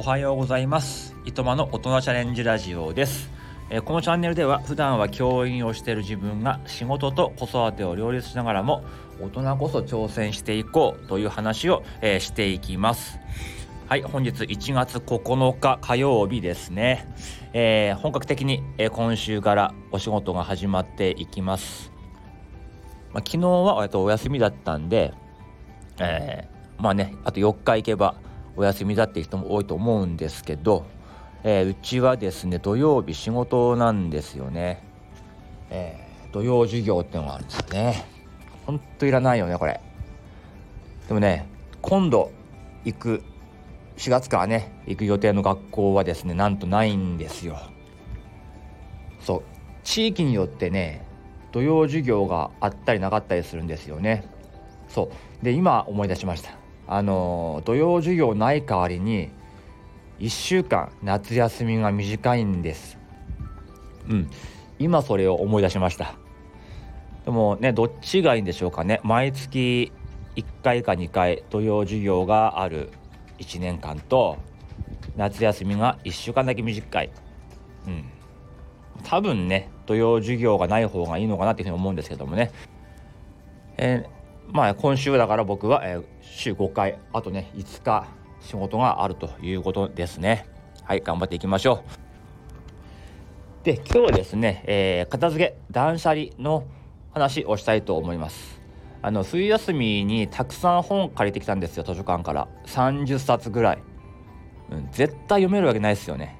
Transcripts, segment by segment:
おはようございます。いとまの大人チャレンジラジオです。えこのチャンネルでは普段は教員をしている自分が仕事と子育てを両立しながらも大人こそ挑戦していこうという話を、えーしていきます。はい本日1月9日火曜日ですね、えー本格的に、えー今週からお仕事が始まっていきます。まあ、昨日はえっとお休みだったんで、えーまあねあと4日行けばお休みだっていう人も多いと思うんですけど、えーうちはですね土曜日仕事なんですよね、えー土曜授業っていうのがあるんですよね。ほんといらないよねこれ。でもね今度行く4月からね行く予定の学校はですねなんとないんですよ。そう。地域によってね土曜授業があったりなかったりするんですよね。そう。で今思い出しました。あの土曜授業ない代わりに1週間夏休みが短いんです。うん。今それを思い出しました。でもねどっちがいいんでしょうかね。毎月1回か2回土曜授業がある1年間と夏休みが1週間だけ短い。うん。多分ね土曜授業がない方がいいのかなっていうふうに思うんですけどもね、えーまあ今週だから僕は、えー週5回あとね5日仕事があるということですね。はい頑張っていきましょう。で今日はですね、えー片付け断捨離の話をしたいと思います。あの冬休みにたくさん本借りてきたんですよ図書館から。30冊ぐらい、うん、絶対読めるわけないですよね。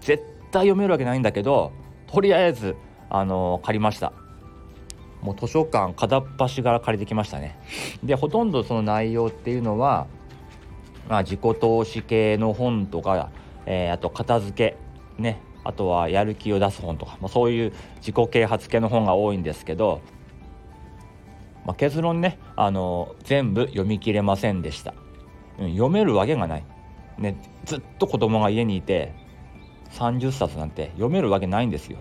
絶対読めるわけないんだけどとりあえずあの借りました。もう図書館片っ端から借りてきましたね。でほとんどその内容っていうのは、まあ、自己投資系の本とか、えーあと片付けねあとはやる気を出す本とか、まあ、そういう自己啓発系の本が多いんですけど、まあ、結論ねあの全部読み切れませんでした、うん、読めるわけがない、ね、ずっと子供が家にいて30冊なんて読めるわけないんですよ、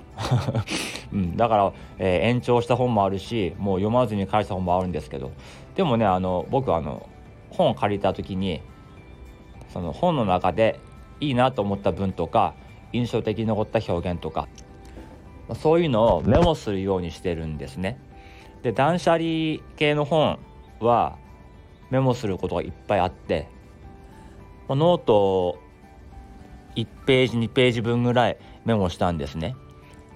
うん、だから、えー延長した本もあるしもう読まずに返した本もあるんですけどでもねあの僕あの本を借りた時にその本の中でいいなと思った文とか印象的に残った表現とかそういうのをメモするようにしてるんですね。で断捨離系の本はメモすることがいっぱいあってまあノート1ページ2ページ分ぐらいメモしたんですね。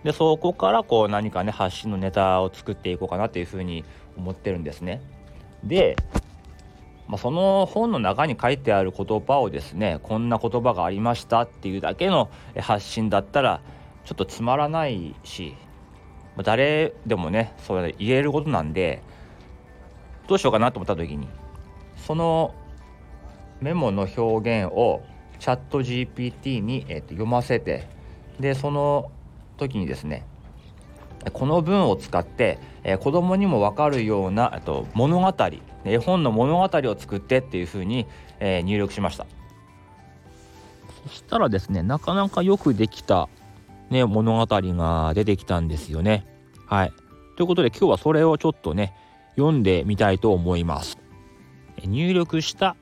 でそこからこう何かね発信のネタを作っていこうかなというふうに思ってるんですね。で、まあ、その本の中に書いてある言葉をですねこんな言葉がありましたっていうだけの発信だったらちょっとつまらないし、誰でもねそれ言えることなんでどうしようかなと思った時にそのメモの表現をチャット GPT に、えーと読ませてでその時にですねこの文を使って、えー子供にも分かるようなと物語絵本の物語を作ってっていうふうに、えー入力しました。そしたらですねなかなかよくできた、ね、物語が出てきたんですよね。はい。ということで今日はそれをちょっとね読んでみたいと思います。入力した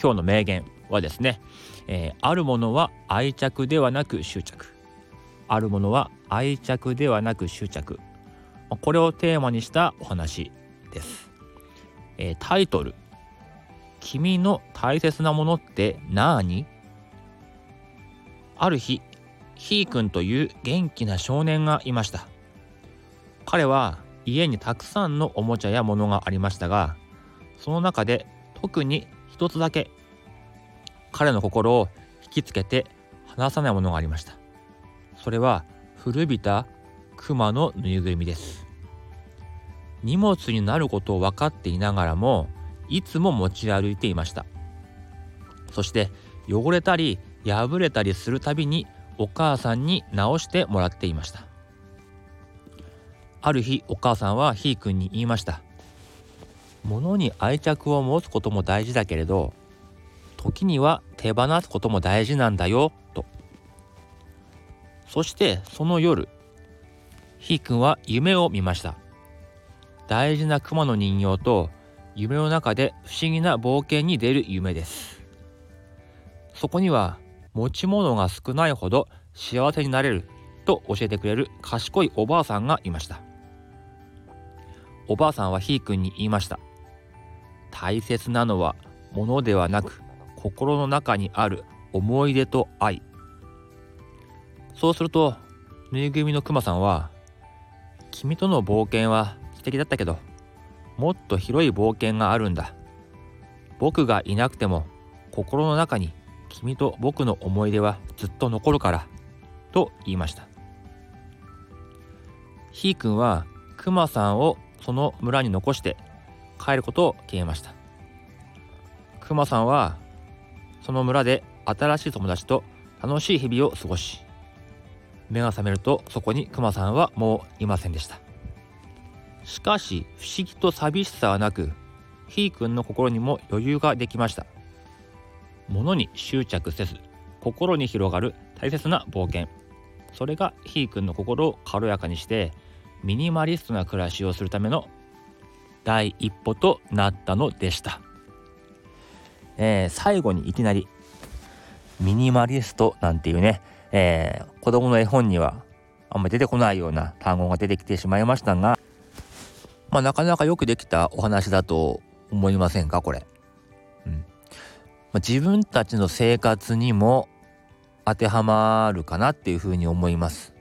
今日の名言。はですね、えーあるものは愛着ではなく執着。あるものは愛着ではなく執着。これをテーマにしたお話です、えータイトル「君の大切なものって何?」ある日ひーくんという元気な少年がいました。彼は家にたくさんのおもちゃや物がありましたがその中で特に一つだけ彼の心を引きつけて離さないものがありました。それは古びたクマのぬいぐるみです。荷物になることを分かっていながらもいつも持ち歩いていました。そして汚れたり破れたりするたびにお母さんに直してもらっていました。ある日お母さんはひーくんに言いました物に愛着を持つことも大事だけれど時には手放すことも大事なんだよと。そしてその夜ひーくんは夢を見ました。大事な熊の人形と夢の中で不思議な冒険に出る夢です。そこには持ち物が少ないほど幸せになれると教えてくれる賢いおばあさんがいました。おばあさんはひーくんに言いました。大切なのは物ではなく心の中にある思い出と愛。そうするとぬいぐるみのくまさんは君との冒険は素敵だったけどもっと広い冒険があるんだ。僕がいなくても心の中に君と僕の思い出はずっと残るからと言いました。ひーくんはくまさんをその村に残して帰ることを決めました。くまさんはその村で新しい友達と楽しい日々を過ごし目が覚めるとそこにくまさんはもういませんでした。しかし不思議と寂しさはなくひーくんの心にも余裕ができました。物に執着せず心に広がる大切な冒険。それがひーくんの心を軽やかにしてミニマリストな暮らしをするための第一歩となったのでした、えー、最後にいきなりミニマリストなんていうね、えー、子供の絵本にはあんまり出てこないような単語が出てきてしまいましたが、まあ、なかなかよくできたお話だと思いませんかこれ。うんまあ、自分たちの生活にも当てはまるかなっていうふうに思います。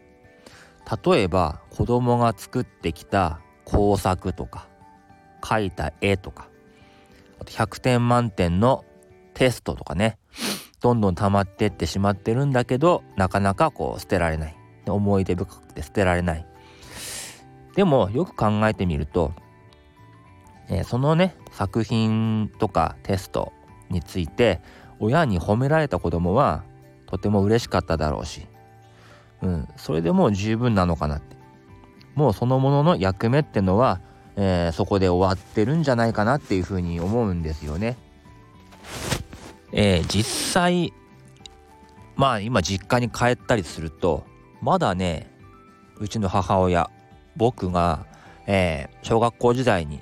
例えば子供が作ってきた工作とか描いた絵とか100点満点のテストとかねどんどん溜まってってしまってるんだけどなかなかこう捨てられない。思い出深くて捨てられない。でもよく考えてみると、えー、そのね作品とかテストについて親に褒められた子供はとても嬉しかっただろうしうん、それでもう十分なのかなって。もうそのものの役目ってのは、えー、そこで終わってるんじゃないかなっていうふうに思うんですよね。えー、実際まあ今実家に帰ったりするとまだねうちの母親僕が、えー、小学校時代に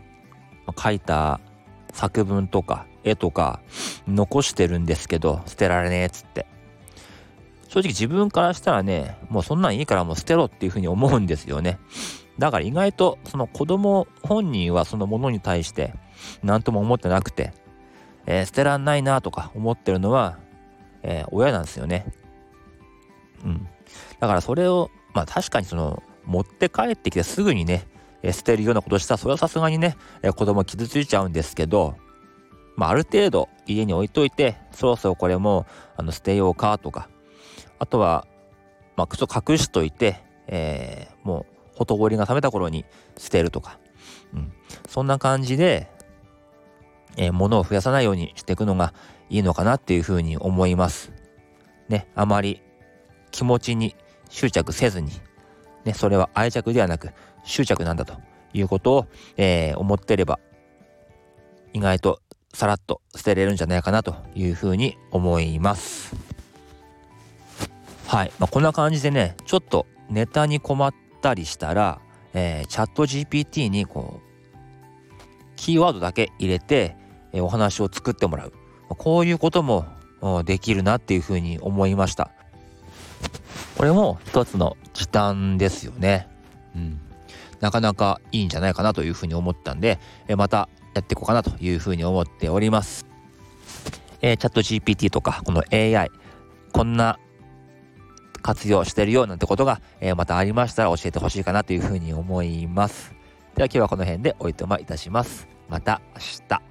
書いた作文とか絵とか残してるんですけど捨てられねえっつって正直自分からしたらね、もうそんなんいいからもう捨てろっていうふうに思うんですよね。だから意外とその子供本人はそのものに対して何とも思ってなくて、えー、捨てらんないなとか思ってるのは、えー、親なんですよね。うん。だからそれを、まあ確かにその持って帰ってきてすぐにね、えー、捨てるようなことしたらそれはさすがにね、え子供傷ついちゃうんですけど、まあある程度家に置いといて、そろそろこれもあの捨てようかとか、あとは、まあ、ちょっと隠しといて、えー、もう、ほとぼりが冷めた頃に捨てるとか、うん。そんな感じで、えー、物を増やさないようにしていくのがいいのかなっていうふうに思います。ね、あまり気持ちに執着せずに、ね、それは愛着ではなく執着なんだということを、えー、思ってれば、意外とさらっと捨てれるんじゃないかなというふうに思います。はい。まあ、こんな感じでね、ちょっとネタに困ったりしたら、えー、チャット GPT にこう、キーワードだけ入れて、えー、お話を作ってもらう。こういうこともできるなっていうふうに思いました。これも一つの時短ですよね。うん。なかなかいいんじゃないかなというふうに思ったんで、えー、またやっていこうかなというふうに思っております。えー、チャット GPT とか、この AI、こんな活用してるよなんてことが、えー、またありましたら教えてほしいかなというふうに思います。では今日はこの辺でおいとまいたします。また明日。